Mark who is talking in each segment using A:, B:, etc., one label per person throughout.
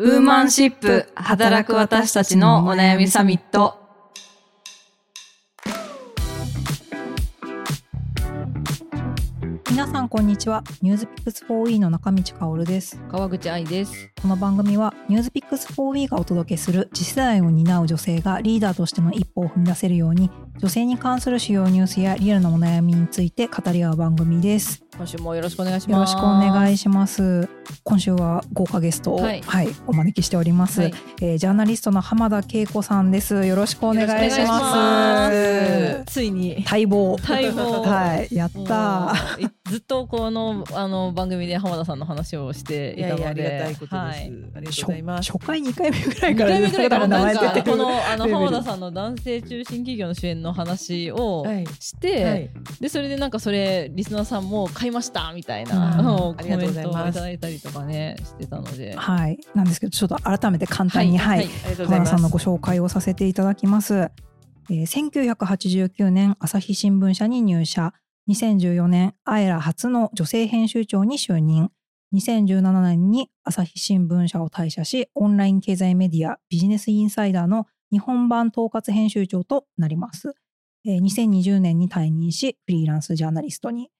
A: ウーマンシップ働く私たちのお悩みサミット。
B: 皆さんこんにちはニュースピックス 4E の中道香です
A: 川口愛です。
B: この番組はニュースピックス 4E がお届けする次世代を担う女性がリーダーとしての一歩を踏み出せるように女性に関する主要ニュースやリアルなお悩みについて語り合う番組です。
A: 今週もよろしくお願いし
B: よろ
A: ます。
B: しくお願
A: い。
B: いします今週は豪華ゲストを、は
A: はいい
B: お招きしております、
A: はい。
B: えージャーナリストの浜田恵子さんです。よろしくお願いしま
A: ます。ついに。
B: 待望。
A: 待望。
B: はい。やった
A: ずっとこのあの番組で浜田さんの話をしてい
C: いやいやあ
A: たので、
C: りがたいことです。
A: はい。
C: ありがとう
B: 初
C: ございます。
B: 初回2回目ぐらい
A: 2
B: から
A: からこのあの 浜田さんの男性中心企業の主演の話を
C: はい
A: して、
C: はい。
A: でそれでなんかそれリスナーさんも買いましたみたい
B: うん。
A: な、あ
C: りがとうございます。
A: コメントをいただいたりとかねしてたので、
B: はい。なんですけどちょっと改めて簡単にはい。浜田さんのご紹介をさせていただきます。えー1989年朝日新聞社に入社。2014年アエラ初の女性編集長に就任2017年に朝日新聞社を退社しオンライン経済メディアビジネスインサイダーの日本版統括編集長となります。えー2020年に退任しフリーランスジャーナリストに。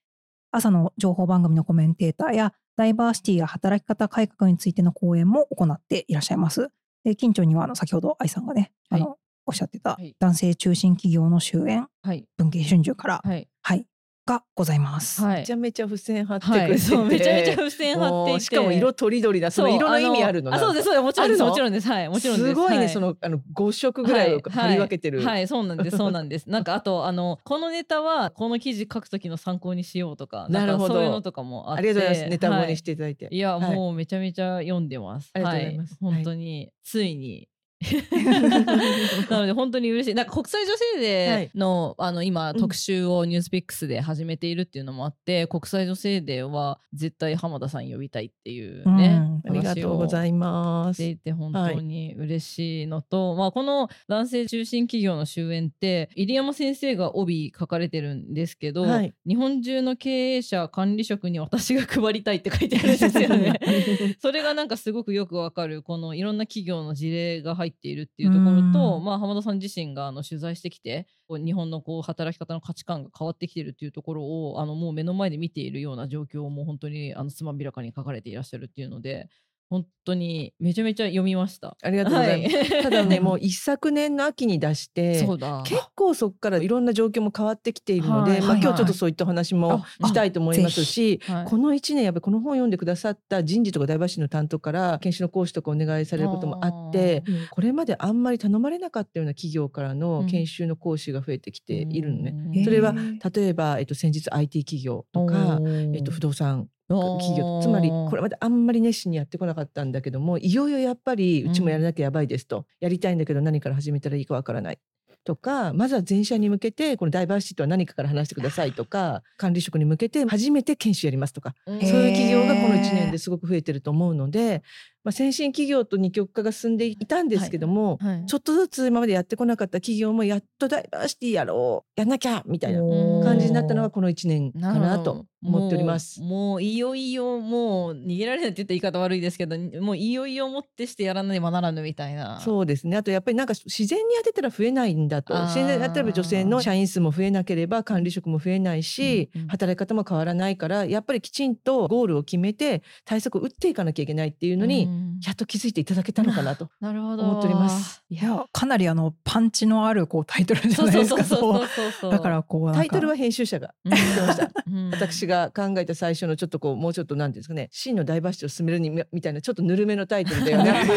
B: 朝の情報番組のコメンテーターやダイバーシティや働き方改革についての講演も行っていらっしゃいます。で近所にはあの先ほど愛さんがね、
A: はい。
B: あのおっしゃってた
A: はい。
B: 男性中心企業の終焉
A: はい。
B: 文藝春秋から、
A: はい。
B: はい、がございます。
A: はい。
C: めちゃめちゃ付箋貼ってく
A: はい、
C: れてて、
A: そうめちゃめちゃ付箋貼って
C: しかも色とりどりだ。その色の意味あるの
A: あそうですそうです。もちろんです。もちろんです。はいもちろんです。
C: すごいね、
A: はい。
C: そのあの五色ぐらいを貼り分けてる。
A: はい、はいそうなんですそうなんです。なんかあとあのこのネタはこの記事書くときの参考にしようとか
C: なるほど。
A: んかそういうのとかもあって。
C: ありがとうございます。ネタ
A: はい
C: 語にしていただいて。
A: い。や、
C: はい。
A: もうめちゃめちゃ読んでます。
C: ありがとうございます。
A: は本当に、ついに。なので本当に嬉しい。なんか国際女性デーの、あの今特集をニュースピックスで始めているっていうのもあって、国際女性デーは絶対浜田さん呼びたいっていうね。
B: うん
C: ありがとうござ
A: い
C: います
A: して。いて本当に嬉しいのと、まあこの男性中心企業の終焉って入山先生が帯書かれてるんですけど、
C: はい
A: 日本中の経営者管理職に私が配りたいって書いてあるんですよね。それがなんかすごくよくわかるこのいろんな企業の事例が入っているっていうところと、
B: うん
A: まあ、浜田さん自身があの取材してきて日本のこう働き方の価値観が変わってきているっていうところをあのもう目の前で見ているような状況をもう本当にあのつまびらかに書かれていらっしゃるっていうので本当にめちゃめちゃ読みました。
C: ありがとうございます。
A: はい
C: ただね、もう一昨年の秋に出して。結構そこからいろんな状況も変わってきているので、
A: はい。
C: まあ、
B: はい。
C: 今日ちょっとそういったお話も
A: あ
C: したいと思いますし、
A: はい。
C: この1年やっぱりこの本を読んでくださった人事とか大陪審の担当から研修の講師とかお願いされることもあってこれまであんまり頼まれなかったような企業からの研修の講師が増えてきているのね。
A: うん。
C: それは例えば、えっと、先日 IT 企業とか、えっと、不動産企業つまりこれまであんまり熱心にやってこなかったんだけどもいよいよやっぱりうちもやらなきゃやばいですと、やりたいんだけど何から始めたらいいかわからない。とかまずは全社に向けてこのダイバーシティとは何かから話してくださいとか管理職に向けて初めて研修やりますとか
A: うん。
C: そういう企業がこの1
B: へー。
C: 年ですごく増えてると思うので、まあ、先進企業と二極化が進んでいたんですけども、
A: はい。
C: ちょっとずつ今までやってこなかった企業もやっとダイバーシティやろうやんなきゃみたいな感じになったのがこの1年かなと思っております。
A: もういよいよもう逃げられないって言った言い方悪いですけどもういよいよもってしてやらねばならぬみたいな。
C: そうですね。あとやっぱりなんか自然にやってたら増えないんだと。自然にやってれば女性の社員数も増えなければ管理職も増えないし、
A: うんうん。
C: 働き方も変わらないからやっぱりきちんとゴールを決めて対策を打っていかなきゃいけないっていうのに、
A: うん
C: やっと気づいていただけたのかなと
A: なるほど。
C: 思っております。
B: いやかなりあのパンチのあるこうタイトルじゃないですかだからこう
C: タイトルは編集者が
A: うん。
C: 言ってました。
A: うん。
C: 私が考えた最初のちょっとこうもうちょっとなんていうんですかね真のダイバーシティを進めるにみみたいなちょっとぬるめのタイトルではなく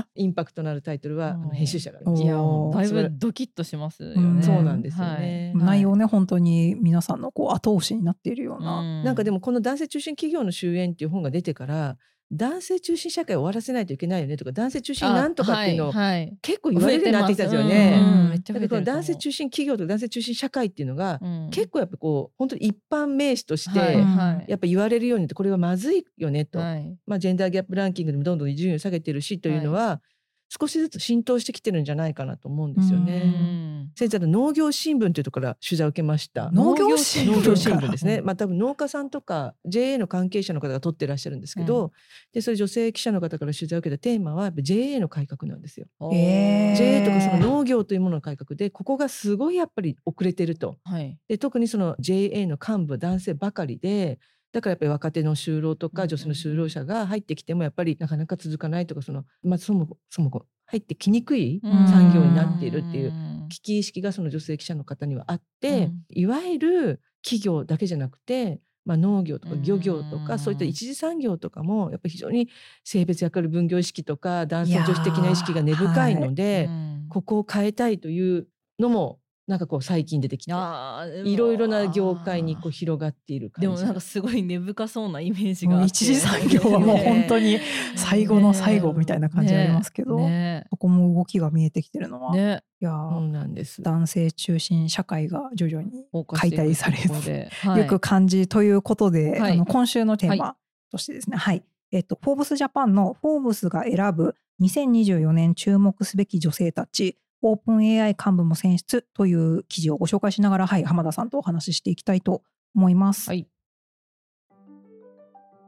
C: インパクトのあるタイトルは編集者が
B: お
A: いやだいぶドキッとしますよ
B: うん
A: ね
C: そうなんですよね。
A: はい。
B: 内容ね本当に皆さんのこう後押しになっているような、
A: うん。
C: なんかでもこの男性中心企業の終焉っていう本が出てから男性中心社会を終わらせないといけないよねとか男性中心なんとかっていうのを
A: あはいはい。
C: 結構言われるようになってきたんです。よね。
A: うんうん。めっちゃ
C: だ
A: 増えてると思う。
C: からこの男性中心企業と男性中心社会っていうのが
A: うん。
C: 結構やっぱこう本当に一般名詞として
A: はいはい。
C: やっぱ言われるようになってこれはまずいよねと。
A: はい。
C: まあ、ジェンダーギャップランキングでもどんどん順位を下げてるしというのは、少しずつ浸透してきてるんじゃないかなと思うんですよね。先生農業新聞というところから取材を受けました。
B: 農業新聞
C: ですね。まあ多分農家さんとか JA の関係者の方が取ってらっしゃるんですけど、うん、でそれ女性記者の方から取材を受けたテーマは JA の改革なんですよ。JA とかその農業というものの改革でここがすごいやっぱり遅れてると。はい、で特にその JA の幹部男性ばかりでだからやっぱり若手の就労とか女性の就労者が入ってきてもやっぱりなかなか続かないとかその、まあ、そもそも入ってきにくい産業になっているっていう危機意識がその女性記者の方にはあって、いわゆる企業だけじゃなくてまあ、農業とか漁業とかそういった一次産業とかもやっぱり非常に性別役割分業意識とか男性女子的な意識が根深いので、ここを変えたいというのもなんかこう最近出てきていろいろな業界にこう広がっている
A: でもなんかすごい根深そうなイメージが
B: 一次産業はもう本当に 最後の最後みたいな感じありますけど、ねね、そこも動きが見えてきてるのは、ね、いやそうなんです。男性中心社会が徐々に解体される、はい、よく感じということで、はい、あの今週のテーマとしてですね、はい、はい、えっと、フォーブスジャパンのフォーブスが選ぶ2024年注目すべき女性たちオープン AI 幹部も選出という記事をご紹介しながら、はい、浜田さんとお話ししていきたいと思います。はい、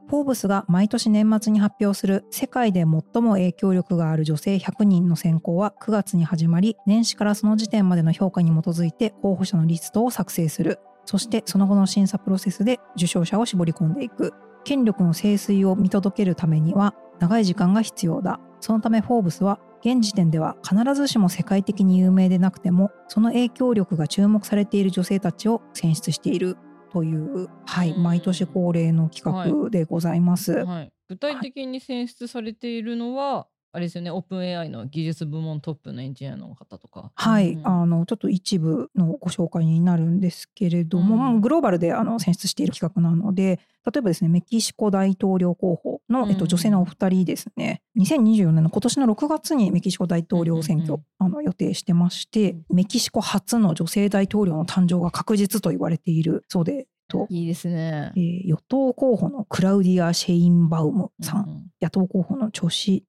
B: フォーブスが毎年年末に発表する世界で最も影響力がある女性100人の選考は9月に始まり、年始からその時点までの評価に基づいて候補者のリストを作成する。そしてその後の審査プロセスで受賞者を絞り込んでいく。権力の清水を見届けるためには長い時間が必要だ。そのためフォーブスは現時点では必ずしも世界的に有名でなくてもその影響力が注目されている女性たちを選出しているという、はい、毎年恒例の企画でございます。はいはい、
A: 具体的に選出されているのは、あれですよね。オープン AI の技術部門トップのエンジニアの方とか。
B: はい、うん、あのちょっと一部のご紹介になるんですけれども、うん、グローバルであの選出している企画なので例えばですねメキシコ大統領候補の、えっと、女性のお二人ですね、うん、2024年の今年の6月にメキシコ大統領選挙、うんうん、あの予定してまして、メキシコ初の女性大統領の誕生が確実と言われているそうで
A: と。いいですね、
B: えー、与党候補のクラウディア・シェインバウムさん、うんうん、野党候補のチョシ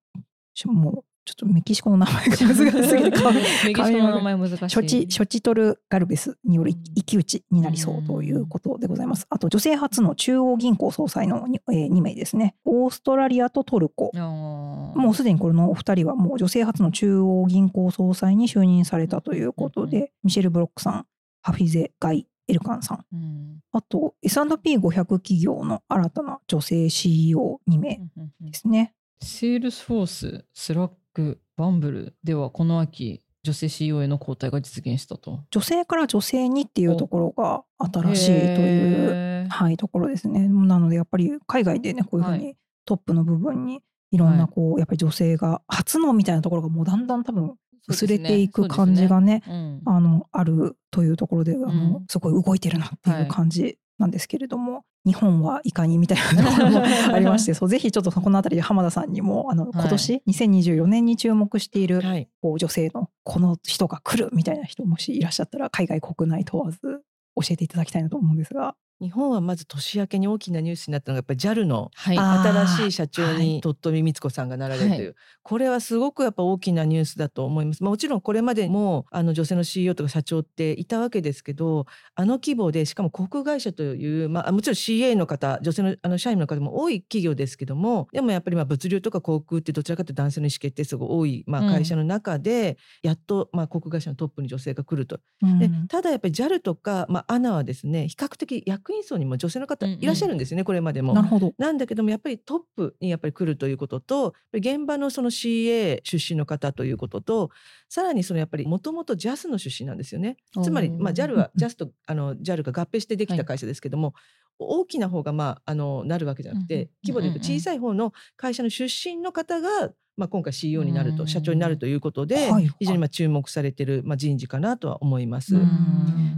B: もうちょっとメキシコの名前が難しすぎて
A: メキシコの名前難しい。
B: ショチ、ショチトル・ガルベスによる一騎打ちになりそうということでございます。あと、女性初の中央銀行総裁の 2,、えー、2名ですね。オーストラリアとトルコ。もうすでにこのお二人はもう女性初の中央銀行総裁に就任されたということで、ミシェル・ブロックさん、ハフィゼ・ガイ・エルカンさん、うん、あと S&P500 企業の新たな女性 CEO2 名ですね。
A: セールスフォース、スラック、バンブルではこの秋、女性 CEO への交代が実現したと。
B: 女性から女性にっていうところが新しいという、はい、ところですね。なのでやっぱり海外でねこういうふうにトップの部分にいろんなこう、はい、やっぱり女性が初のみたいなところがもうだんだん多分薄れていく感じがね、ねね。うん、あのあるというところであの、うん、すごい動いてるなっていう感じなんですけれども、日本はいかにみたいなところもありまして そうぜひちょっとこの辺りで浜田さんにもあの今年、はい、2024年に注目している、はい、こう女性のこの人が来るみたいな人もしいらっしゃったら海外国内問わず教えていただきたいなと思うんですが。
C: 日本はまず年明けに大きなニュースになったのがやっぱり JAL の新しい社長に鳥取光子さんがなられるという、はい、これはすごくやっぱ大きなニュースだと思います。まあ、もちろんこれまでもあの女性の CEO とか社長っていたわけですけどあの規模でしかも航空会社という、まあ、もちろん CA の方女性のあの社員の方も多い企業ですけどもでもやっぱりまあ物流とか航空ってどちらかというと男性の意思決定数が多い、まあ、会社の中で、やっとまあ航空会社のトップに女性が来ると。うん、でただやっぱり JAL とか、まあ、ANA はですね比較的役員層にも女性の方いらっしゃるんですよね、うんうん、これまでも。
B: なるほど。
C: なんだけどもやっぱりトップにやっぱり来るということと現場のその CA 出身の方ということとさらにそのやっぱりもともと JAS の出身なんですよね。つまり、まあ、JAL は JAS とあの JAL が合併してできた会社ですけども、はい大きな方がまああのなるわけじゃなくて、規模でいうと小さい方の会社の出身の方がまあ、今回 CEO になると社長になるということで、非常にまあ注目されてる、まあ、人事かなとは思います。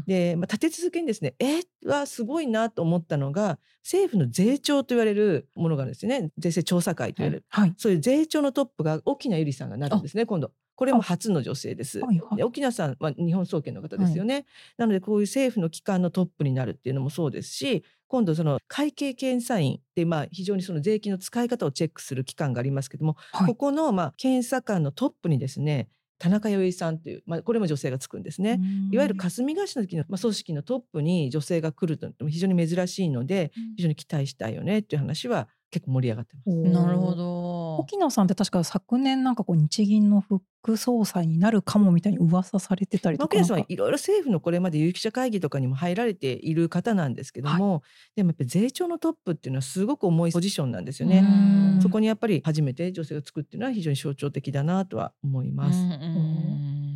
C: で、まあ、立て続けにですねえはすごいなと思ったのが政府の税調と言われるものがですね。税制調査会と言われる、はい、そういう税調のトップが沖縄ゆりさんがなるんですね今度。これも初の女性です。
B: はいはい。
C: で沖縄さんは日本総研の方ですよね、なのでこういう政府の機関のトップになるっていうのもそうですし今度その会計検査院ってまあ非常にその税金の使い方をチェックする機関がありますけども、
B: はい。
C: ここのまあ検査官のトップにですね田中弥生さんという、まあ、これも女性がつくんですね。いわゆる霞ヶ市の時の、まあ、組織のトップに女性が来るというのも非常に珍しいので非常に期待したいよねっていう話は結構盛り上がってます。
A: なるほど。
B: 沖野さんって確か昨年なんかこう日銀の副総裁になるかもみたいに噂されてたり
C: まあ、
B: とかなんか
C: 沖縄さんはいろいろ政府のこれまで有識者会議とかにも入られている方なんですけども、でもやっぱり税調のトップっていうのはすごく重いポジションなんですよね。
A: うん
C: そこにやっぱり初めて女性がつくっていうのは非常に象徴的だなとは思います。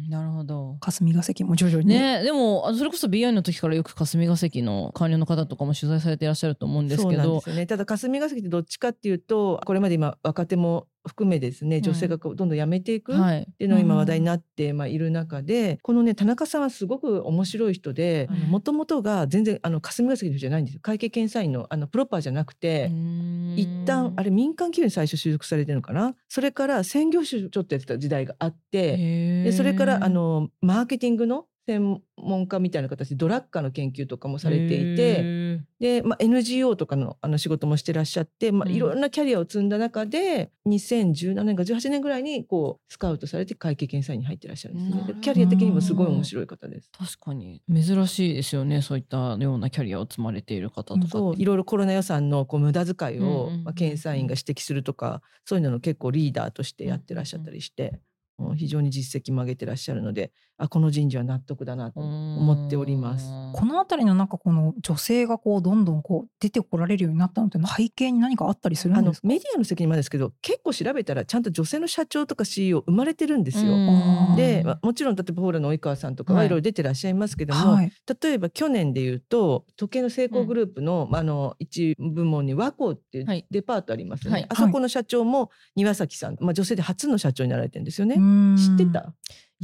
A: なるほど。
B: 霞が関も徐々に、
A: ねでもそれこそ BI の時からよく霞が関の官僚の方とかも取材されていらっしゃると思うんですけど。
C: そうなんですよね。ただ霞が関ってどっちかっていうとこれまで今若手も含めですね女性がどんどん辞めていくっ
A: はい。
C: ていうのが今話題になってまあいる中で、このね田中さんはすごく面白い人で
A: はい。
C: もともとが全然あの霞が関の人じゃないんですよ。会計検査院のあのプロパーじゃなくて。一旦あれ民間企業に最初就職されてるのかな？それから専業主婦ちょっとやってた時代があってでそれからあのマーケティングの専門家みたいな形でドラッカーの研究とかもされていてで、まあ、NGO とかのあの仕事もしてらっしゃって、まあ、
A: うん。
C: いろんなキャリアを積んだ中で、2017年か18年ぐらいにこうスカウトされて会計検査院に入ってらっしゃるんですね。キャリア的にもすごい面白い方です。
A: 確かに。珍しいですよね。そういったようなキャリアを積まれている方とか
C: いろいろコロナ予算のこう無駄遣いを、
A: うんうんうん
C: まあ、検査員が指摘するとかそういうのの結構リーダーとしてやってらっしゃったりして、うん非常に実績も上げてらっしゃるのであこの人事は納得だなと思っております。
B: このあたりのなんかこの女性がこうどんどんこう出てこられるようになったのって背景に何かあったりする
C: あ
B: んですか？
C: のメディアの責任もですけど結構調べたらちゃんと女性の社長とか CEO 生まれてるんですよ。
B: うん。
C: で、まあもちろん例えばポーラの及川さんとか
A: は
C: はい。いろいろ出てらっしゃいますけども、
B: はい、
C: 例えば去年で言うと時計の成功グループの,、あの一部門に和光ってい
A: はい。う
C: デパートありますよね、
A: はい。
C: あそこの社長も庭崎さん、まあ、女性で初の社長になられてるんですよね。
B: うん。
C: 知ってた？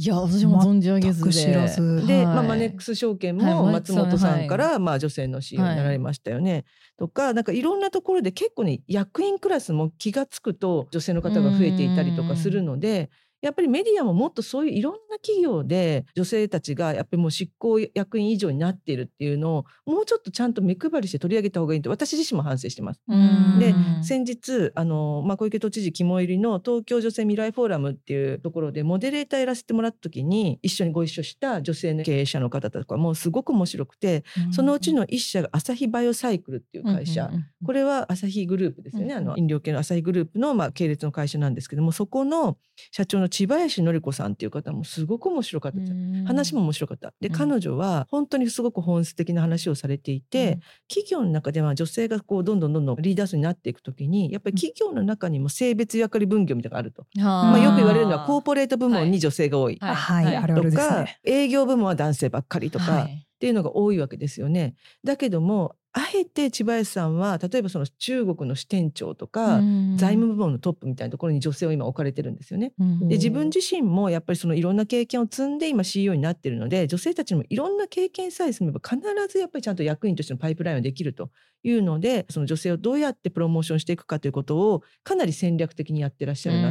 A: いや私も存じ上げずで。
B: らず。
C: で、
A: はい。
C: まあ、マネックス証券
A: はい。
C: も松本さんか
A: は
C: ら、まあ、女性の CEO になられましたよね。とかなんかいろんなところで結構ね役員クラスも気が付くと女性の方が増えていたりとかするので。やっぱりメディアももっとそういういろんな企業で女性たちがやっぱりもう執行役員以上になっているっていうのをもうちょっとちゃんと目配りして取り上げた方がいいと私自身も反省してます。
A: うん。
C: で
A: うん
C: 先日あの、まあ、小池都知事肝入りの東京女性未来フォーラムっていうところでモデレーターやらせてもらった時に一緒にご一緒した女性の経営者の方とかもすごく面白くてそのうちの一社がアサヒバイオサイクルっていう会社、これはアサヒグループですよね、
A: うん
C: あの飲料系のアサヒグループのまあ系列の会社なんですけどもそこの社長の千林典子さんっていう方もすごく面白かったです。話も面白かった。で、
A: うん
C: 彼女は本当にすごく本質的な話をされていて、企業の中では女性がこうどんどんどんどんリーダー層になっていくときにやっぱり企業の中にも性別役割分業みたいなのがあると。
A: ま
C: まあ、よく言われるのはコーポレート部門に女性が多い。
B: はいはいあるあ
C: とか、
B: ね
C: 営業部門は男性ばっかりとか、
A: はい
C: っていうのが多いわけですよね。だけどもあえて千林さんは例えばその中国の支店長とか、財務部門のトップみたいなところに女性を今置かれてるんですよね。
A: うん
C: で自分自身もやっぱりそのいろんな経験を積んで今 CEO になってるので女性たちにもいろんな経験さえ積めば必ずやっぱりちゃんと役員としてのパイプラインはできるというのでその女性をどうやってプロモーションしていくかということをかなり戦略的にやってらっしゃるな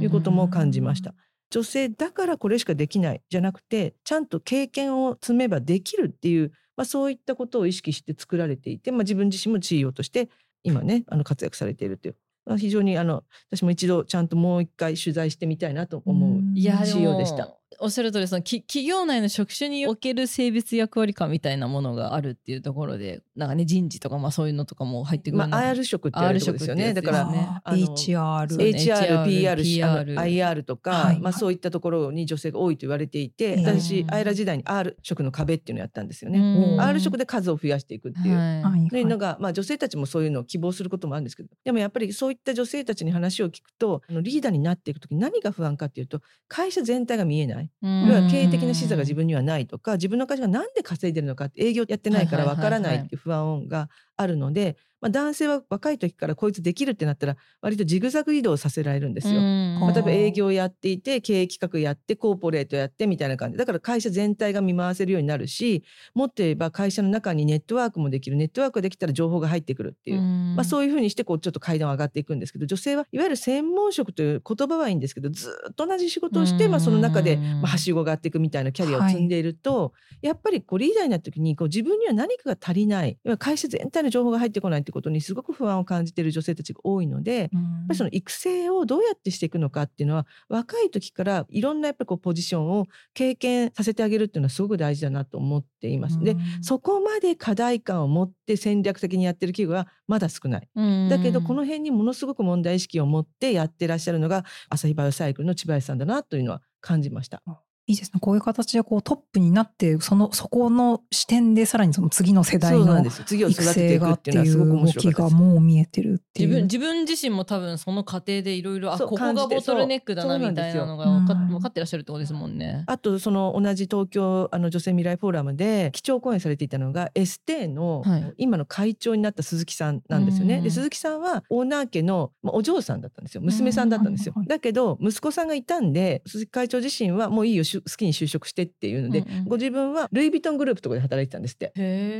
C: ということも感じました。女性だからこれしかできないじゃなくてちゃんと経験を積めばできるっていう、まあ、そういったことを意識して作られていて、まあ、自分自身も CEO として今ねあの活躍されているという、まあ、非常にあの私も一度ちゃんともう一回取材してみたいなと思う。CEO
A: も
C: でした
A: おっしゃる通りそのき企業内の職種における性別役割感みたいなものがあるっていうところでなんかね人事とかまあそういうのとかも入ってくる
C: まあ、
A: のか
C: R 職って言われるところですよね。
A: R
C: だから
A: ね
B: HR
A: ね。
C: HR、PR、
A: PR
C: あの IR とか、
B: はい
C: まあ、そういったところに女性が多いと言われていて、
B: ええ。
C: 私アイラ時代に R 職の壁っていうのをやったんですよね。
A: うん。
C: R 職で数を増やしていくっていう。
A: はい。
B: はい。
C: でのが、まあ、女性たちもそういうのを希望することもあるんですけどでもやっぱりそういった女性たちに話を聞くとリーダーになっていく時何が不安かっていうと会社全体が見えない
A: うん。
C: 要は経営的な視座が自分にはないとか自分の会社が何で稼いでるのかって営業やってないからわからないっていう不安があるので、まあ、男性は若い時からこいつできるってなったら割とジグザグ移動させられるんですよ。まあ、例えば営業やっていて経営企画やってコーポレートやってみたいな感じ。だから会社全体が見回せるようになるしもっと言えば会社の中にネットワークもできる。ネットワークができたら情報が入ってくるっていう、まあ、そういうふうにしてこうちょっと階段を上がっていくんですけど女性はいわゆる専門職という言葉はいいんですけどずっと同じ仕事をして、まあ、その中で、まあ、はしごがあっていくみたいなキャリアを積んでいると、はい、やっぱりこうリーダーになった時にこう自分には何かが足りない。会社全体の情報が入ってこないってことにすごく不安を感じている女性たちが多いので、やっぱりその育成をどうやってしていくのかっていうのは若い時からいろんなやっぱりこうポジションを経験させてあげるっていうのはすごく大事だなと思っています。でそこまで課題感を持って戦略的にやってる企業はまだ少ない。だけどこの辺にものすごく問題意識を持ってやってらっしゃるのが朝日バイオサイクルの千林さんだなというのは感じました。
B: いいですね。こういう形でこうトップになってそのそこの視点でさらにその次の世代の育成がっていう動きがもう見えてるっていう。
A: 自分自分自身も多分その過程でいろいろあここがボトルネックだなみたいなのが分かってらっしゃるってことですもんね。
C: あとその同じ東京あの女性未来フォーラムで基調講演されていたのがエステの、今の会長になった鈴木さんなんですよね。で鈴木さんはオーナー家の、まあ、お嬢さんだったんですよ娘さんだったんですよ。だけど息子さんがいたんで鈴木会長自身はもういいよ好きに就職してっていうので、うんうん、ご自分はルイ・ヴィトングループとかで働いてたんですって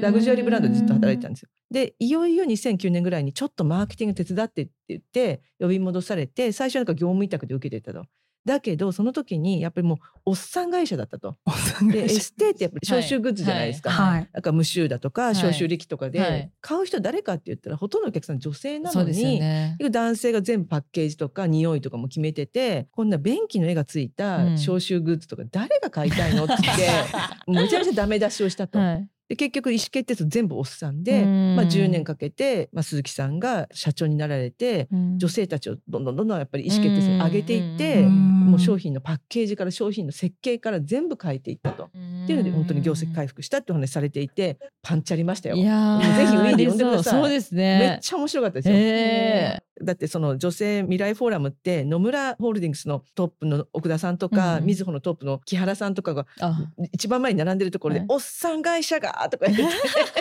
C: ラグジュアリーブランドでずっと働いてたんですよ。でいよいよ2009年ぐらいにちょっとマーケティング手伝ってって言って呼び戻されて最初なんか業務委託で受けてたと。だけどその時にやっぱりもうおっさん会社だったと。でエステってやっぱり消臭グッズじゃないですか。はい、なんか無臭だとか消臭力とかで、買う人誰かって言ったらほとんどのお客さん女性なのに、ね、男性が全部パッケージとか匂いとかも決めててこんな便器の絵がついた消臭グッズとか誰が買いたいのって言って めちゃめちゃダメ出しをしたと。はいで結局意思決定と全部おっさんで、まあ、10年かけて、まあ、鈴木さんが社長になられて、女性たちをどんどんどんどんやっぱり意思決定性上げていって、もう商品のパッケージから商品の設計から全部変えていったと。っていうので本当に業績回復したってお話されていてパンチありましたよ。いやぜひウィーで読んでください。
A: そうですね。
C: めっちゃ面白かったですよ。だってその女性未来フォーラムって野村ホールディングスのトップの奥田さんとか、うん、みずほのトップの木原さんとかが一番前に並んでるところで「おっさん会社が」とか言って。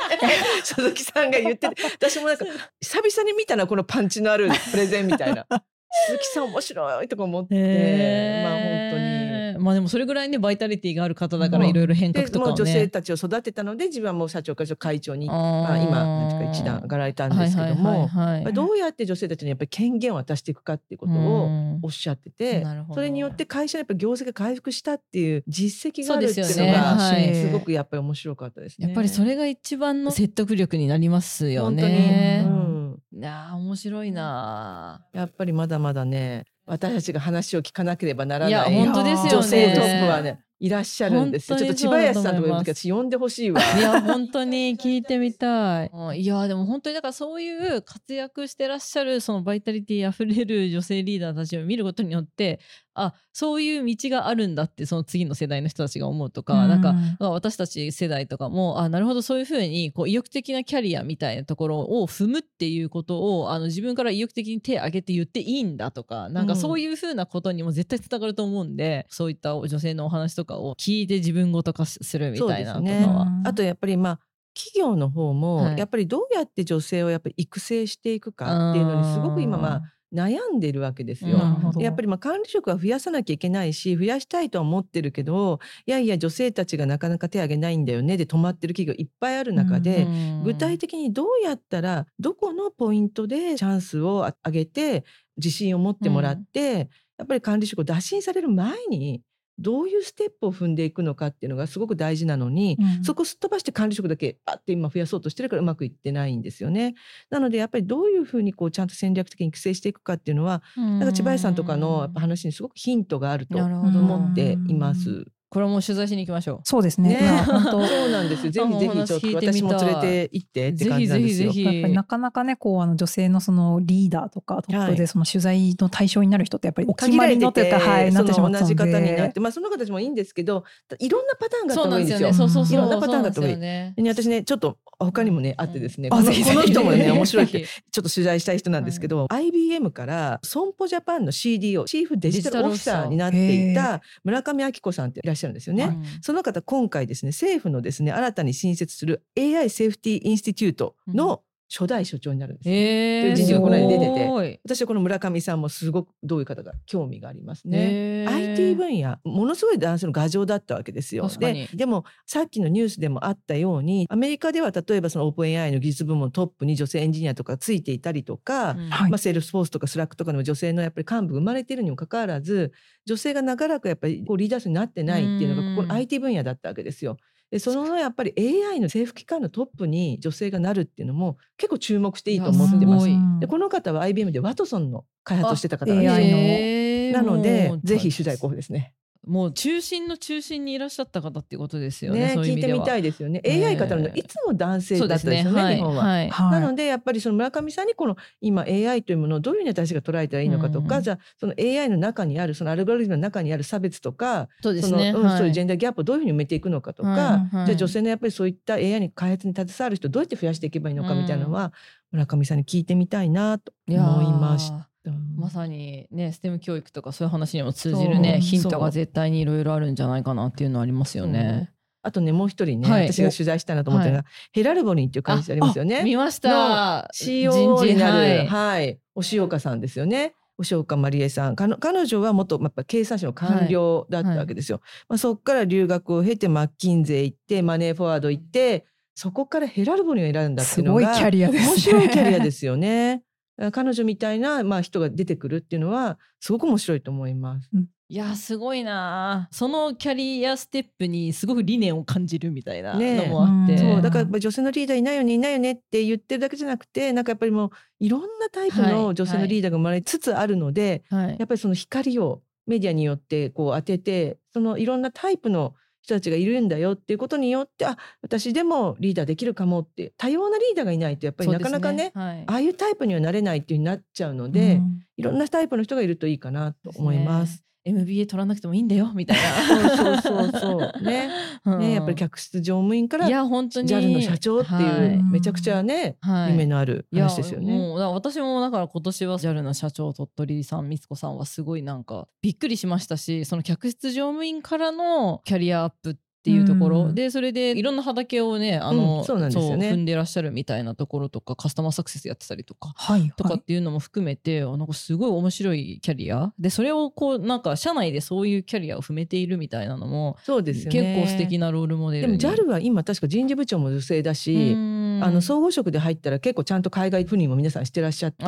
C: 鈴木さんが言ってて。私もなんか久々に見たなこのパンチのあるプレゼンみたいな。鈴木さん面白いとか思って。まあ本当に。
A: まあでもそれぐらいねバイタリティがある方だからいろいろ変革とか、ね、
C: 女性たちを育てたので自分はもう社長から会長にまあ、今なんていうか一段上がられたんですけども、どうやって女性たちにやっぱり権限を渡していくかっていうことをおっしゃってて、それによって会社のやっぱ業績が回復したっていう実績があるっていうのがす,、ね。はい、すごくやっぱり面白かったですね。
A: やっぱりそれが一番の説得力になりますよね。本当に、うん。いや面白いな
C: やっぱりまだまだね私たちが話を聞かなければならない
A: 本当ですよ、ね、女
C: 性トップはねいらっしゃるんですよ。ちょっと千林さんとか私呼んでほしいわ。
A: いや本当に聞いてみたい。いやでも本当にだからそういう活躍してらっしゃるそのバイタリティあふれる女性リーダーたちを見ることによってあそういう道があるんだってその次の世代の人たちが思うとか、うん、なんか私たち世代とかもあなるほどそういうふうにこう意欲的なキャリアみたいなところを踏むっていうことをあの自分から意欲的に手を挙げて言っていいんだとかなんかそういうふうなことにも絶対つながると思うんで、うん、そういった女性のお話とかを聞いて自分ごと化するみたいなとかは。ね、
C: あとやっぱりまあ企業の方もやっぱりどうやって女性をやっぱり育成していくかっていうのにすごく今まあ悩んでるわけですよ。やっぱりまあ管理職は増やさなきゃいけないし増やしたいとは思ってるけどいやいや女性たちがなかなか手挙げないんだよねで止まってる企業いっぱいある中で、具体的にどうやったらどこのポイントでチャンスを上げて自信を持ってもらって、やっぱり管理職を打診される前にどういうステップを踏んでいくのかっていうのがすごく大事なのに、うん、そこすっ飛ばして管理職だけパッて今増やそうとしてるからうまくいってないんですよね。なのでやっぱりどういうふうにこうちゃんと戦略的に育成していくかっていうのは、うん、なんか千葉さんとかのやっぱ話にすごくヒントがあると思っています。
A: これも取材しに行きましょう。
B: そうですね。ね。
C: そうなんですよ。ぜひぜひちょっと私も連れて行ってって感じなんですよ。
B: やっぱりなかなかね、こうあの女性のそのリーダーとかトップでその取材の対象になる人ってやっぱりお決まりのというか、はい、なってしま
C: 同じ方になって、まあその方たちもいいんですけど、いろんなパターンがあった方がいいんですよ。そうそうそういろんなパターンがあった方がいい。ね、私ね、ちょっと他にもねあってですね、この人もね面白いって ちょっと取材したい人なんですけど、IBM から損保ジャパンの CDO チーフデジタルオフィサーになっていた村上明子さんっていらっしゃるんですよね。その方今回ですね政府のですね新たに新設する AI セーフティーインスティテュートの初代所長になるんですよ。
A: えー、
C: という人事がこの間出てて私はこの村上さんもすごくどういう方か興味がありますね。
A: へー
C: IT 分野ものすごい男性の牙城だったわけですよ。
A: 確かに
C: ででもさっきのニュースでもあったようにアメリカでは例えばそのオープン AI の技術部門トップに女性エンジニアとかついていたりとか、
A: うん
B: はい
C: まあ、セールスフォースとかスラックとかでも女性のやっぱり幹部が生まれているにもかかわらず女性が長らくやっぱりこうリーダー層になってないっていうのがここ
A: うん
C: の IT 分野だったわけですよ。でそのやっぱり AI の政府機関のトップに女性がなるっていうのも結構注目していいと思ってます。でこの方は IBM でワトソンの開発をしてた方なん
B: あ
C: ですなのでぜひ取材候補ですね。
A: もう中心の中心にいらっしゃった方っていうことですよね。
C: ね聞いてみた
A: い
C: いですよね。
A: ね
C: AI 語るのいつも男性。だったですよね
A: はい
C: 日本は。
A: はい
B: はい
C: なのでやっぱりその村上さんにこの今 AI というものをどういうふうに私が捉えたらいいのかとか、
A: うん
C: じゃあその AI の中にあるそのアルゴリズムの中にある差別とか、
A: そうですね。
C: そのうん
A: はい
C: そういうジェンダーギャップをどういうふうに埋めていくのかとか、じゃあ女性のやっぱりそういった AI に開発に携わる人どうやって増やしていけばいいのかみたいなのは、村上さんに聞いてみたいなと思いました。
A: まさにね、ステム教育とかそういう話にも通じるね、ヒントが絶対にいろいろあるんじゃないかなっていうのはありますよね。
C: あとねもう一人ね、
A: はい
C: 私が取材したいなと思ったのが、ヘラルボニーっていう会社ありますよね。
A: 見ました。
C: CEO になる、
A: 人事
C: はい、押岡さんですよね。押岡まりえさん彼女は元やっぱ経産省の官僚だったわけですよ。まあ、そこから留学を経てマッキンゼー行ってマネーフォワード行ってそこからヘラルボニーを選んだってい
B: すごい
C: うのが
B: キャリアですね。
C: 面白いキャリアですよね。彼女みたいな、まあ、人が出てくるっていうのはすごく面白いと思います。
A: いやすごいなそのキャリアステップにすごく理念を感じるみたいなのもあって、
B: うん。
C: そうだから女性のリーダーいないよねいないよねって言ってるだけじゃなくてなんかやっぱりもういろんなタイプ
A: はい。
C: の女性のリーダーが生まれつつあるので、
A: はい。
C: やっぱりその光をメディアによってこう当ててそのいろんなタイプの人たちがいるんだよっていうことによってあ私でもリーダーできるかもって多様なリーダーがいないとやっぱりなかなかね
A: そうですはい。
C: ああいうタイプにはなれないっていうになっちゃうので、
B: うん。
C: いろんなタイプの人がいるといいかなと思います。
A: MBA 取らなくてもいいんだよみたいな。
C: そうそうそう ね。
A: うん。
C: ねやっぱり客室乗務員から
A: いや本当に。
C: JAL の社長っていう、
A: はい。
C: めちゃくちゃね、
A: はい。
C: 夢のある話ですよね。
A: もう私もだから今年は JAL の社長鳥取さん光子さんはすごいなんかびっくりしましたしその客室乗務員からのキャリアアップっていうところ、
B: うん。
A: でそれでいろんな畑をねあの、
C: うんそうなんですよね。
A: 踏んでらっしゃるみたいなところとかカスタマーサクセスやってたりとか。
B: はい
A: とか
B: はい
A: っていうのも含めて、あなんかすごい面白いキャリア。でそれをこうなんか社内でそういうキャリアを踏めているみたいなのも
C: そうですよね。
A: 結構素敵なロールモデ
C: でも JAL は今確か人事部長も女性だし、あ
A: あ
C: の総合職で入ったら結構ちゃんと海外赴任も皆さんしてらっしゃって
A: あ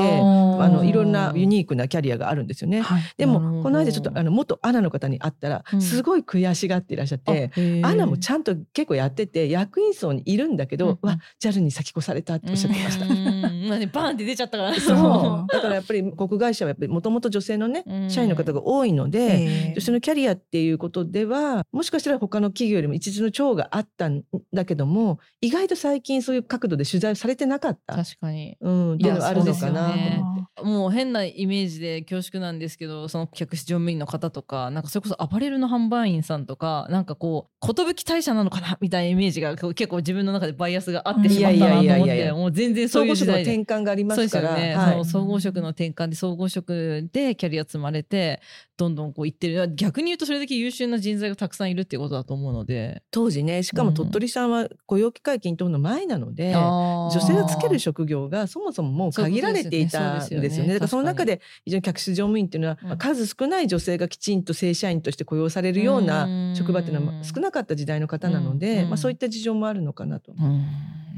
C: のいろんなユニークなキャリアがあるんですよね。
B: はい。
C: でもこの間ちょっとあの元アナの方に会ったら
A: うん。
C: すごい悔しがっていらっしゃって、アナもちゃんと結構やってて役員層にいるんだけど、
A: うんうん。
C: わ JAL に先越されたっておっしゃってました。
A: うんまあねバーンって出ちゃったから。
C: そう。だからやっぱり国会社はやっぱりもともと女性のね
A: うん。
C: 社員の方が多いので、
B: えー
C: 女性のキャリアっていうことではもしかしたら他の企業よりも一時の長があったんだけども意外と最近そういう角度で取材をされてなかった、
A: 確かに。
C: うん、っていうのがあるのかな。と思って。
A: もう変なイメージで恐縮なんですけどその客室乗務員の方とかなんかそれこそアパレルの販売員さんとかなんかこう寿退社なのかなみたいなイメージが結構自分の中でバイアスがあってしまったなと思っ
C: いやいやいやいや
A: てもう全然そういう時
C: 総合職の転換がありま
A: そうです
C: から
A: よね、
C: はい
A: その総合職の転換で総合職でキャリア積まれてどんどんこう行ってる逆に言うとそれだけ優秀な人材がたくさんいるっていうことだと思うので
C: 当時ねしかも鳥取さんは雇用機会均等の前なので、
A: 女
C: 女性がつける職業がそもそももう限られていたんですよね。
A: そういうことですよね
C: だからその中で非常に客室乗務員っていうのは、
A: うん
C: 数少ない女性がきちんと正社員として雇用されるような職場っていうのは少なかった時代の方なので、
A: うん
C: まあ、そういった事情もあるのかなと。
A: うん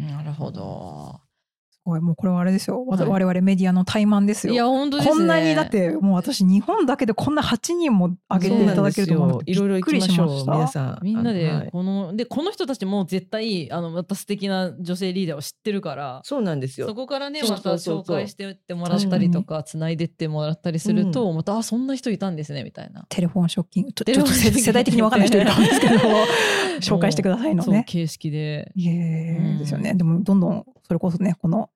A: なるほど
B: すごいもうこれはあれですよ、わ
A: はい
B: 我々メディアの怠慢ですよ
A: いや本当ですね
B: こんなにだってもう私日本だけでこんな8人も挙げていただけると思う
C: いろいろ行きましょう皆さん。
A: みんな
C: あのはい
A: でこの、でこの人たちも絶対あのまた素敵な女性リーダーを知ってるから
C: そうなんですよ
A: そ。こからねまた紹介してってもらったりとかつないでってもらったりすると、またあそんな人いたんですねみたいな。
B: テレフォンショッキングちょ
A: テ
B: ちょっと世世代的に分かんない人いると思うんですけど 紹介してくださいのね。
A: そう形式で。
B: いえですよね。でもどんどんそれこそねこの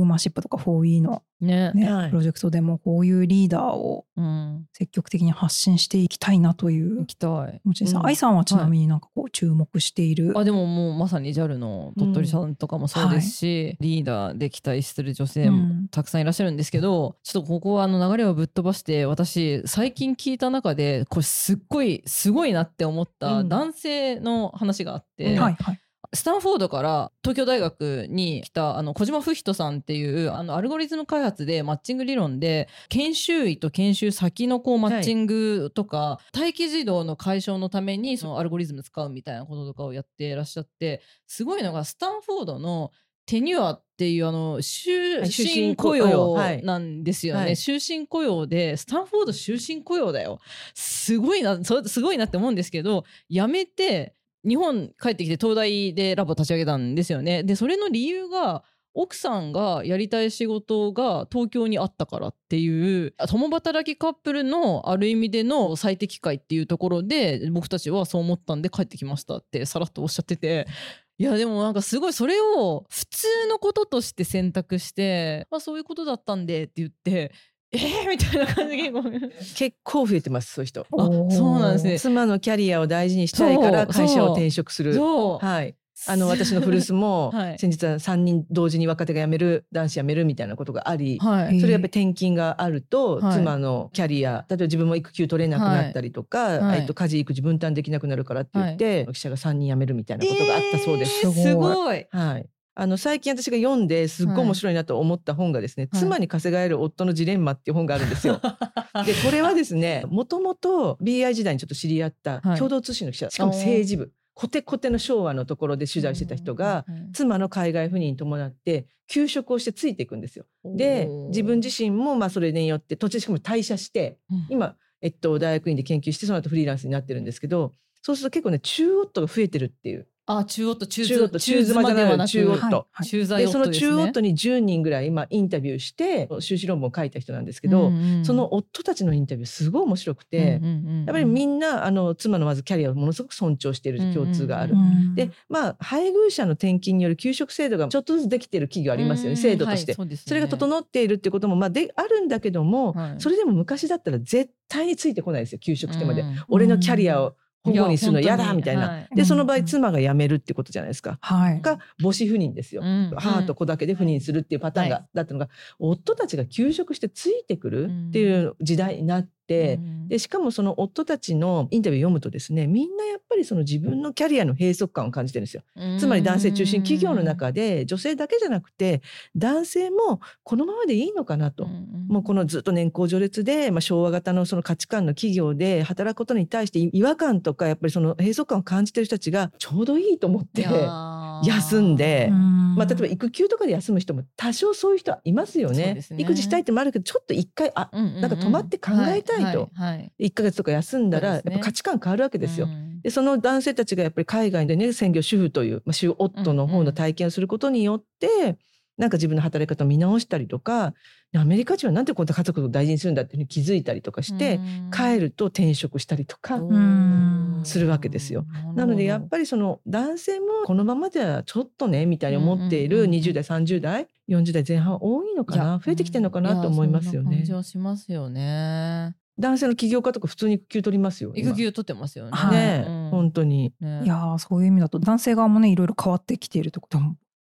B: ウーマンシップとか 4E の、
A: ね。
B: ね
C: はい
B: プロジェクトでもこういうリーダーを
A: うん。
B: 積極的に発信していきたいなという
A: 行きたい。
B: 気持ちです。
C: うん
B: 愛さんはちなみになんかこう注目している、
A: あでももうまさに JAL の鳥取さんとかもそうですし、リーダーで期待する女性も
B: うん
A: たくさんいらっしゃるんですけど、ちょっとここはあの流れをぶっ飛ばして私最近聞いた中でこれすっごいすごいなって思った
C: うん
A: 男性の話があって、
C: うん
B: はいはい。
A: スタンフォードから東京大学に来たあの小島不人さんっていうあのアルゴリズム開発でマッチング理論で研修医と研修先のこうマッチングとか、はい、待機児童の解消のためにそのアルゴリズム使うみたいなこととかをやってらっしゃってすごいのがスタンフォードのテニュアっていうあの終身雇用なんですよね、はい、終身雇用でスタンフォード終身雇用だよ。すごいなすごいなって思うんですけど辞めて日本帰ってきて東大でラボ立ち上げたんですよね。でそれの理由が奥さんがやりたい仕事が東京にあったからっていう共働きカップルのある意味での最適解っていうところで僕たちはそう思ったんで帰ってきましたってさらっとおっしゃってて。いやでもなんかすごいそれを普通のこととして選択してまあそういうことだったんでって言ってえー、みたいな感じで
C: 結構。増えてますそういう人。
A: あそうなんですね。
C: 妻のキャリアを大事にしたいから会社を転職する。はい。あの私の古巣も先日 は3人同時に若手が辞める男子辞めるみたいなことがあり、はい、それやっぱり転勤があると、妻のキャリア例えば自分も育休取れなくなったりとか、はい、えっと、家事育児分担できなくなるからって言って、記者が3人辞めるみたいなことがあったそうです。
A: えー、すごい、
C: はいあの最近私が読んですっごい面白いなと思った本がですね、はい、妻に稼がれる夫のジレンマっていう本があるんですよ。でこれはですねもともと BI 時代にちょっと知り合った共同通信の記者、しかも政治部コテコテの昭和のところで取材してた人が、妻の海外赴任に伴って休職をしてついていくんですよ。で自分自身もまあそれによって途中しかも退社して、今、えっと、大学院で研究してその後フリーランスになってるんですけどそうすると結構ね中夫が増えてるっていう。
A: あ中夫と中
C: 中夫中妻じゃない中夫と、
A: 中
C: でその中夫に10人ぐらい今インタビューして修士論文を書いた人なんですけど、その夫たちのインタビューすごい面白くて、やっぱりみんなあの妻のまずキャリアをものすごく尊重している共通がある。でまあ配偶者の転勤による給食制度がちょっとずつできている企業ありますよね、制度として、はいそれが整っているってこともまあであるんだけども、はい、それでも昔だったら絶対についてこないですよ給食してまで、うん、俺のキャリアを保護にするの嫌だみたいな、はい、でその場合妻が辞めるってことじゃないですか、はい、が母子不妊ですよ、うん、母と子だけで不妊するっていうパターンが、だったのが夫たちが休職してついてくるっていう時代になって。でしかもその夫たちのインタビュー読むとですねみんなやっぱりその自分のキャリアの閉塞感を感じてるんですよ。つまり男性中心企業の中で女性だけじゃなくて男性もこのままでいいのかなと。もうこのずっと年功序列で、まあ、昭和型のその価値観の企業で働くことに対して違和感とかやっぱりその閉塞感を感じてる人たちがちょうどいいと思って。休んで、まあ、例えば育休とかで休む人も多少そういう人はいますよね。ね育児したいってもあるけどちょっと一回あ、なんか止まって考えたいと、はいはい、1ヶ月とか休んだら、やっぱ価値観変わるわけですよ。でその男性たちがやっぱり海外でね専業主婦という、まあ、主夫の方の体験をすることによって、うんうんなんか自分の働き方を見直したりとかアメリカ人はなんでこんな家族を大事にするんだっていうに気づいたりとかして帰ると転職したりとかするわけですよ。なのでやっぱりその男性もこのままではちょっとねみたいに思っている20代30代40代前半多いのかな？増えてきてるのかなと思いますよね。
A: 感じはしますよね。
C: 男性の起業家とか普通に育休取りますよ。
A: 育休取ってますよね。
C: ね、うん、本当に。
B: ね、いやそういう意味だと男性側もねいろいろ変わってきているってこと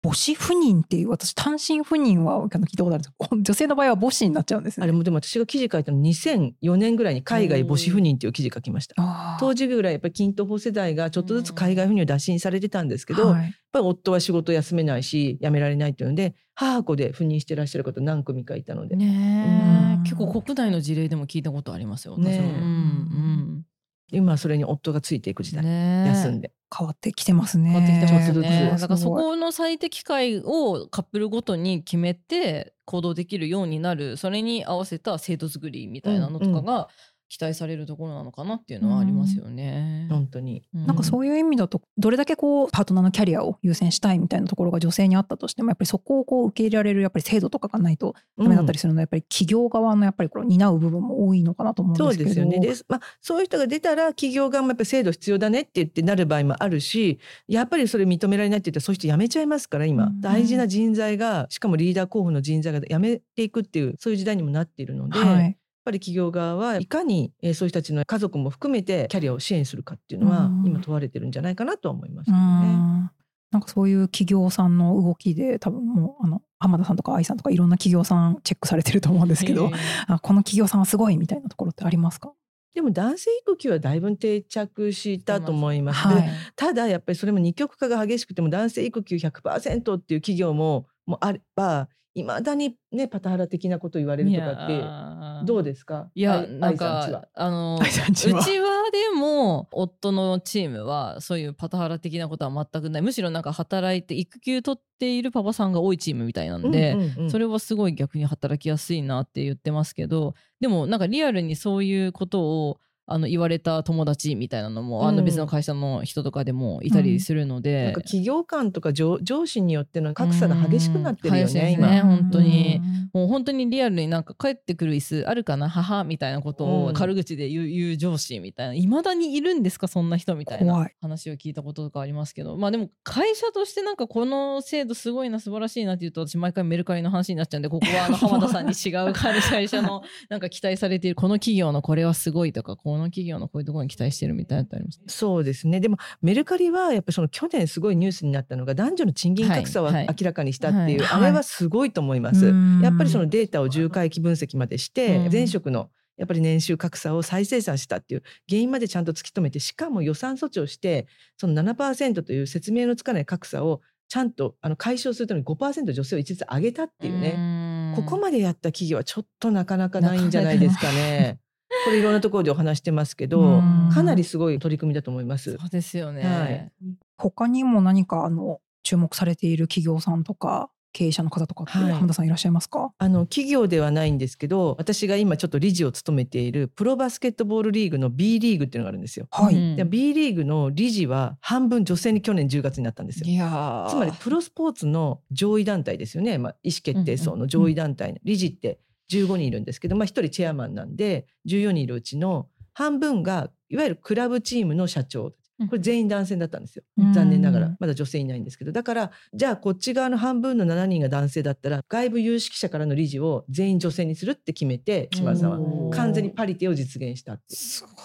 B: 母子不妊っていう私単身赴任は聞いたことあるんです女性の場合は母子になっちゃうんですね。
C: あれもでも私が記事書いたの2004年ぐらいに海外母子不妊っていう記事書きました。当時ぐらいやっぱり均等法世代がちょっとずつ海外赴任を打診されてたんですけど、はい、やっぱり夫は仕事休めないし辞められないっていうので母子で赴任してらっしゃる方何組かいたので。
A: ね、結構国内の事例でも聞いたことありますよね、うんうん
C: 今それに夫がついていく時代、休んで。
B: 変わってきてますね。
A: 変わってきてますね。だからそこの最適解をカップルごとに決めて行動できるようになる。それに合わせた制度作りみたいなのとかが期待されるところなのかなっていうのはありますよね。
C: 本当に、
B: なんかそういう意味だとどれだけこうパートナーのキャリアを優先したいみたいなところが女性にあったとしてもやっぱりそこをこう受け入れられるやっぱり制度とかがないとダメだったりするのは、やっぱり企業側のやっぱりこれ担う部分も多いのかなと思うんですけど。
C: そうですよねで、まあ、そういう人が出たら企業側もやっぱり制度必要だねって言ってなる場合もあるしやっぱりそれ認められないって言ったらそういう人辞めちゃいますから今、うん、大事な人材がしかもリーダー候補の人材が辞めていくっていうそういう時代にもなっているので。はいぱり企業側はいかに、えー、そういう人たちの家族も含めてキャリアを支援するかっていうのは今問われてるんじゃないかなと思いますけどね。
B: なんかそういう企業さんの動きで多分もうあの浜田さんとか愛さんとかいろんな企業さんチェックされてると思うんですけど、あこの企業さんはすごいみたいなところってありますか？
C: でも男性育休はだいぶ定着したと思います。
B: はい。
C: でただやっぱりそれも二極化が激しくても男性育休100%っていう企業ももあればいまだにねパタハラ的なこと言われるとかってどうですか？
A: いや
C: 愛
A: なんかあのうちはでも夫のチームはそういうパタハラ的なことは全くない。むしろなんか働いて育休取っているパパさんが多いチームみたいなんで、
C: うんうんうん。
A: それはすごい逆に働きやすいなって言ってますけどでもなんかリアルにそういうことをあの言われた友達みたいなのも、あ
C: うん。
A: の別の会社の人とかでもいたりするので、
C: なんか企業間とか上上司によっての格差が激しくなってるよ
A: うん
C: ね。
A: 本当に。
B: うん。
A: もう本当にリアルになんか帰ってくる椅子あるかな母みたいなこと
C: うん。
A: を軽口で言う,、言う上司みたいな。いまだにいるんですかそんな人みたい
B: 怖
A: ない。話を聞いたこととかありますけど。まあでも会社としてなんかこの制度すごいな素晴らしいなって言うと私毎回メルカリの話になっちゃうんでここはあの浜田さんに違う会社のなんか期待されているこの企業のこれはすごいとかこの企業のこういうところに期待してるみたいなのってあります？
C: そうですね。でもメルカリはやっぱりその去年すごいニュースになったのが男女の賃金格差を
A: はいはい。
C: 明らかにしたっていう、
B: はい。
C: あれはすごいと思います。
B: うん。
C: やっぱりそのデータを重回帰分析までして、
A: うん。
C: 前職のやっぱり年収格差を再生産したっていう原因までちゃんと突き止めてしかも予算措置をしてその7%という説明のつかない格差をちゃんとあの解消するために5%女性を一律上げたっていうね、
A: ね
C: ここまでやった企業はちょっとなかなかないんじゃないですかね。これいろんなところでお話してますけど、
B: うん。
C: かなりすごい取り組みだと思います。
A: そうですよね、
C: はい。
B: 他にも何かあの注目されている企業さんとか経営者の方とかって
C: はい。
B: 浜田さんいらっしゃいますか、
C: あの企業ではないんですけど私が今ちょっと理事を務めているプロバスケットボールリーグの B リーグっていうのがあるんですよ。
B: はい、
A: うん。
C: で B リーグの理事は半分女性に去年10月になったんですよ。
A: いやー。
C: つまりプロスポーツの上位団体ですよね、まあ、意思決定層の上位団体、理事って15人いるんですけど、まあ、1人チェアマンなんで14人いるうちの半分がいわゆるクラブチームの社長。これ全員男性だったんですよ。
B: うん。
C: 残念ながら。まだ女性いないんですけど。だからじゃあこっち側の半分の7人が男性だったら外部有識者からの理事を全員女性にするって決めて島田さんは。完全にパリティを実現したって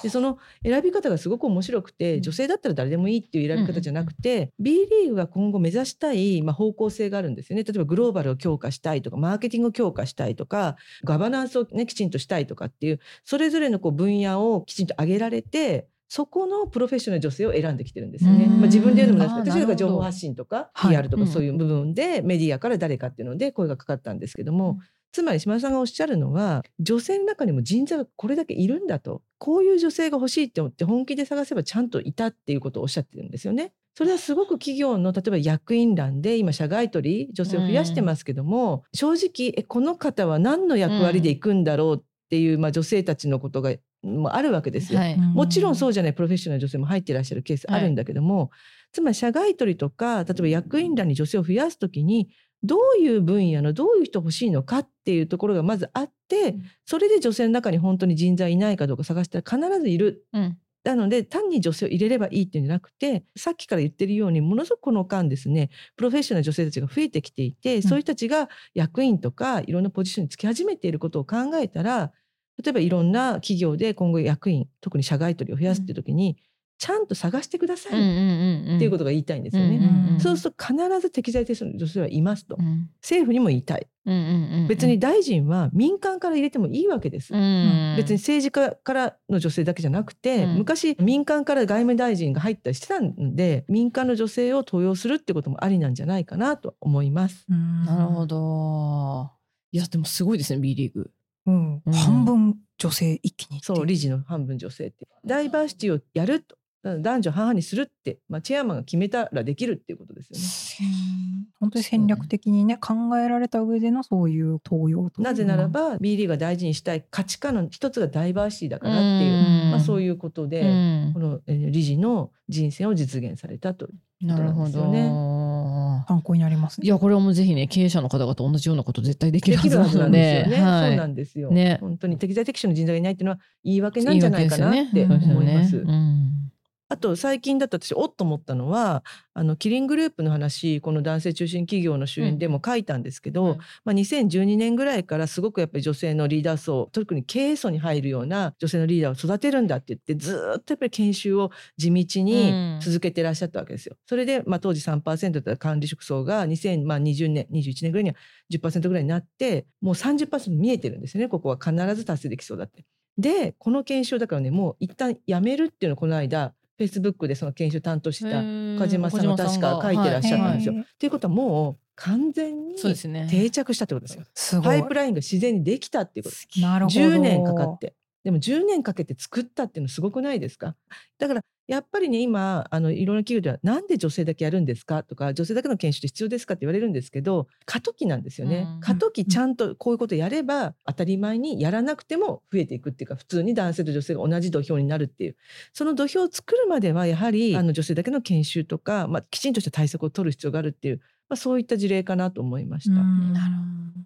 C: でその選び方がすごく面白くて、
A: うん。
C: 女性だったら誰でもいいっていう選び方じゃなくて、B リーグが今後目指したい、まあ、方向性があるんですよね。例えばグローバルを強化したいとかマーケティングを強化したいとかガバナンスを、ね、きちんとしたいとかっていうそれぞれのこう分野をきちんと上げられてそこのプロフェッショナル女性を選んできてるんですよね。
A: うん。
C: まあ、自分で言うのもなんですけど私が情報発信とか
B: はい。
C: PR とか
A: うん。
C: そういう部分でメディアから誰かっていうので声がかかったんですけども、
A: うん
C: つまり島田さんがおっしゃるのは女性の中にも人材がこれだけいるんだと。こういう女性が欲しいって思って本気で探せばちゃんといたっていうことをおっしゃってるんですよね。それはすごく企業の例えば役員欄で今社外取り女性を増やしてますけども、正直えこの方は何の役割で行くんだろうっていう、まあ、女性たちのことがもあるわけですよ。
A: はい。
C: もちろんそう
B: じ
C: じゃない。プロフェッショナル女性も入っていらっしゃる。ケースあるんだけども、つまり社外取りとか例えば役員欄に女性を増やすときにどういう分野のどういう人欲しいのかっていうところがまずあって、
A: うん。
C: それで女性の中に本当に人材いないかどうか探したら必ずいる。
A: うん。
C: なので単に女性を入れればいいっていうんじゃなくてさっきから言ってるようにものすごくこの間ですねプロフェッショナル女性たちが増えてきていて、そういう人たちが役員とかいろんなポジションにつき始めていることを考えたら例えばいろんな企業で今後役員特に社外取りを増やすっていう時に、ちゃんと探してくださいっていうことが言いたいんですよね。
A: うん
C: そうすると必ず適材適所の女性はいますと、
A: うん。
C: 政府にも言いたい。
A: うんうんうん
C: 別に大臣は民間から入れてもいいわけです、
A: うん。
C: 別に政治家からの女性だけじゃなくて、
A: うん。
C: 昔民間から外務大臣が入ったりしてたんで民間の女性を登用するってこともありなんじゃないかなと思います。
A: なるほど。いやでもすごいですね B リーグ
B: うん。
A: うん。
B: 半分女性一気に
C: そう理事の半分女性ってダイバーシティをやると。男女半々にするって、まあ、チェアマンが決めたらできるっていうことですよね。
B: 本当に戦略的にね考えられた上でのそういう登用と
C: なぜならば B リーグが大事にしたい価値観の一つがダイバーシティだからっていう、
A: うん。
C: まあ、そういうことで、
A: うん。
C: このえー理事の人選を実現されたと。
A: なるほど。
C: ことなんですよ
B: 参考になりますね。
A: いやこれはもうぜひね経営者の方々同じようなこと絶対できるはずなの
C: んですよね。
A: ではい
C: そうなんですよ。
A: ね。
C: 本当に適材適所の人材がいないっていうのは言い訳なんじゃないかなって思います。
A: そうですよねうん
C: あと最近だと私おっと思ったのはあのキリングループの話この男性中心企業の主演でも書いたんですけど、
A: うん
C: まあ、2012年ぐらいからすごくやっぱり女性のリーダー層特に経営層に入るような女性のリーダーを育てるんだって言ってずーっとやっぱり研修を地道に続けてらっしゃったわけですよ。それで、まあ、当時3%だった管理職層が2020年21年ぐらいには10%ぐらいになってもう30%見えてるんですよねここは必ず達成できそうだって。でこの研修だからねもう一旦やめるっていうのをこの間フェイスブックでその研修担当した岡島さんが確か書いてらっしゃったんですよ。
B: はい
C: っていうことはもう完全に。定着したってことですよ。
B: すごい
C: パイプラインが自然にできたっていうこと。
B: なるほど
C: 10年かかって。でも10年かけて作ったっていうのすごくないですか？だからやっぱりね今あのいろんな企業ではなんで女性だけやるんですか？とか女性だけの研修って必要ですか？って言われるんですけど過渡期なんですよね。
A: うん。
C: 過渡期ちゃんとこういうことやれば当たり前にやらなくても増えていくっていうか普通に男性と女性が同じ土俵になるっていう。その土俵を作るまではやはりあの女性だけの研修とか、まあ、きちんとした対策を取る必要があるっていう、まあ、そういった事例かなと思いました。
B: うん
A: なる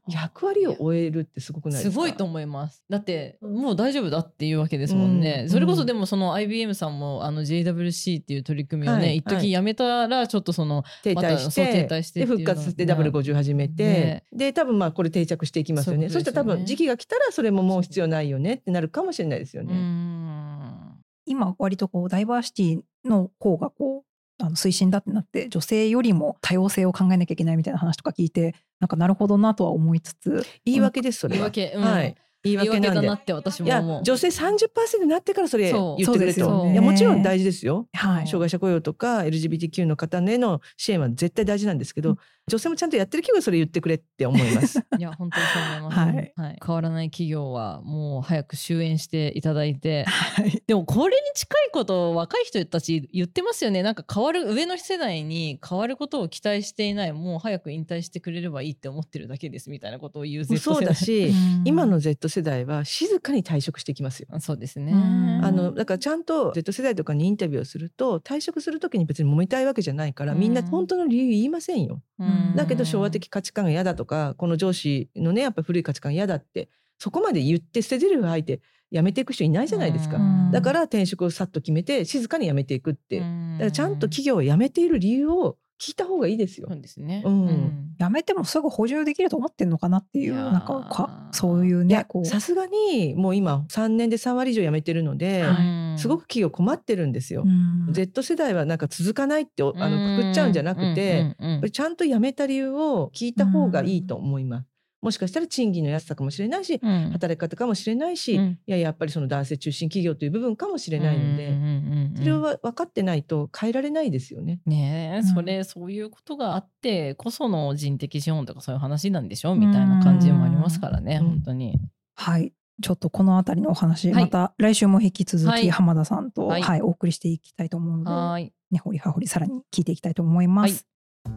C: 役割を終えるってすごくないですか？
A: すごいと思います。だってもう大丈夫だっていうわけですもんね。
C: うん。
A: それこそでもその IBM さんもあの JWC っていう取り組みをね、
C: はい
A: 一時やめたらちょっとその
C: 停滞して
A: 停滞して
C: 復活してダブル50始めて、
A: ね。
C: で多分まあこれ定着していきますよね。
A: ね。
C: そうしたら多分時期が来たらそれももう必要ないよねってなるかもしれないですよ
A: う
C: ね。
A: ん。
B: 今割とこうダイバーシティの方がこうあの推進だってなって女性よりも多様性を考えなきゃいけないみたいな話とか聞いてなんかなるほどなとは思いつつ。
C: 言い訳ですそれは。
A: 言い訳、うん。
C: はい言い
A: 訳。だなって私
C: いや
A: も思う。
C: 女性30%になってからそれ言ってくれと。いやもちろん大事ですよ。
B: はい。
C: 障害者雇用とか LGBTQ の方への支援は絶対大事なんですけど、
B: うん。
C: 女性もちゃんとやってる企業はそれ言ってくれって思います。
A: いや本当にそう思います、
B: はい。
A: 変わらない企業はもう早く終焉していただいて。
B: はい。
A: でもこれに近いことを若い人たち言ってますよね。なんか変わる上の世代に変わることを期待していない。もう早く引退してくれればいいって思ってるだけですみたいなことを言う Z 世代。
C: そうだし、
B: うん。
C: 今の Z 世代は静かに退職してきますよ。
A: そうですね
B: うん
C: あのだからちゃんと Z 世代とかにインタビューをすると退職する時に別に揉めたいわけじゃないからみんな
A: うん
C: 本当の理由言いませんよ。
A: うん
C: だけど昭和的価値観が嫌だとかこの上司のねやっぱ古い価値観嫌だってそこまで言って捨て台詞吐いて辞めていく人いないじゃないですか。
B: うん
C: だから転職をさっと決めて静かに辞めていくって。だからちゃんと企業を辞めている理由を聞いた方がいいですよ。
A: そう。ですね、
C: うん。
B: やめてもすぐ補充できると思ってんのかなっていうなんかかそういう
C: いや
B: ね
C: さすがにもう今3年で3割以上辞めてるので、
A: うん
C: すごく企業困ってるんですよ。
B: うん。
C: Z 世代はなんか続かないっておあのくくっちゃうんじゃなくて、ちゃんと辞めた理由を聞いた方がいいと思います。もしかしたら賃金の安さかもしれないし、
A: うん。
C: 働き方かもしれないし、
A: うん。
C: いややっぱりその男性中心企業という部分かもしれないので、
A: うんうんうんうん
C: それは分かってないと変えられないですよね。
A: ねえ、
B: うん。
A: それそういうことがあってこその人的資本とかそういう話なんでしょ？みたいな感じもありますからね、
C: うん。
A: 本当に。
B: はい。ちょっとこのあたりのお話、
A: はい。
B: また来週も引き続
A: はい。
B: き浜田さんと、は
A: はいい
B: お送りしていきたいと思うので、
A: はーい。
B: ねほりはほりさらに聞いていきたいと思います。はい、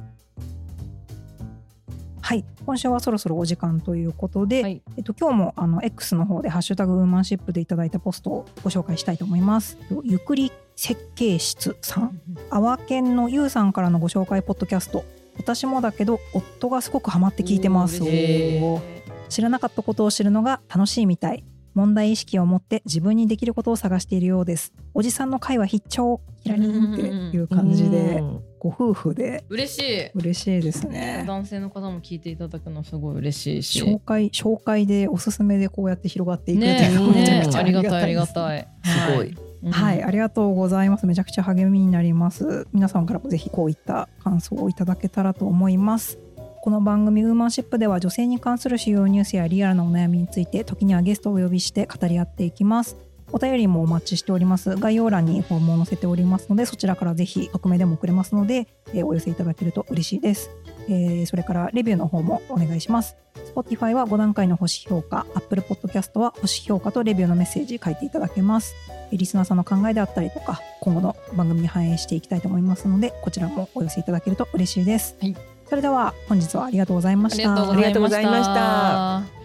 B: 今週はそろそろお時間ということで、
A: はい。
B: えっと今日もあの X の方でハッシュタグウーマンシップでいただいたポストをご紹介したいと思います。ゆくり設計室さん、あわけん。のゆうさんからのご紹介ポッドキャスト。私もだけど夫がすごくハマって聞いてます。知らなかったことを知るのが楽しいみたい。問題意識を持って自分にできることを探しているようです。おじさんの会話必聴。キラリンっていう感じで。
C: うん
B: ご夫婦で
A: 嬉しい。
B: 嬉しいですね
A: 男性の方も聞いていただくのすごい嬉しいし。
B: 紹介紹介でおすすめでこうやって広がっていくって
A: ね
B: いうのがめちゃくちゃ
A: ねありがたいありがたい。
C: すごい。
A: うん
B: はい、ありがとうございます。めちゃくちゃ励みになります。皆さんからもぜひこういった感想をいただけたらと思います。この番組ウーマンシップでは女性に関する主要ニュースやリアルなお悩みについて時にはゲストをお呼びして語り合っていきます。お便りもお待ちしております。概要欄にフォームを載せておりますので、そちらからぜひ匿名でも送れますので、えーお寄せいただけると嬉しいです。えーそれからレビューの方もお願いします。Spotify は5段階の星評価、Apple Podcast は星評価とレビューのメッセージ書いていただけます。えーリスナーさんの考えであったりとか、今後の番組に反映していきたいと思いますので、こちらもお寄せいただけると嬉しいです。
A: はい
B: それでは本日はあり。
A: がとうございました。
C: ありがとうございました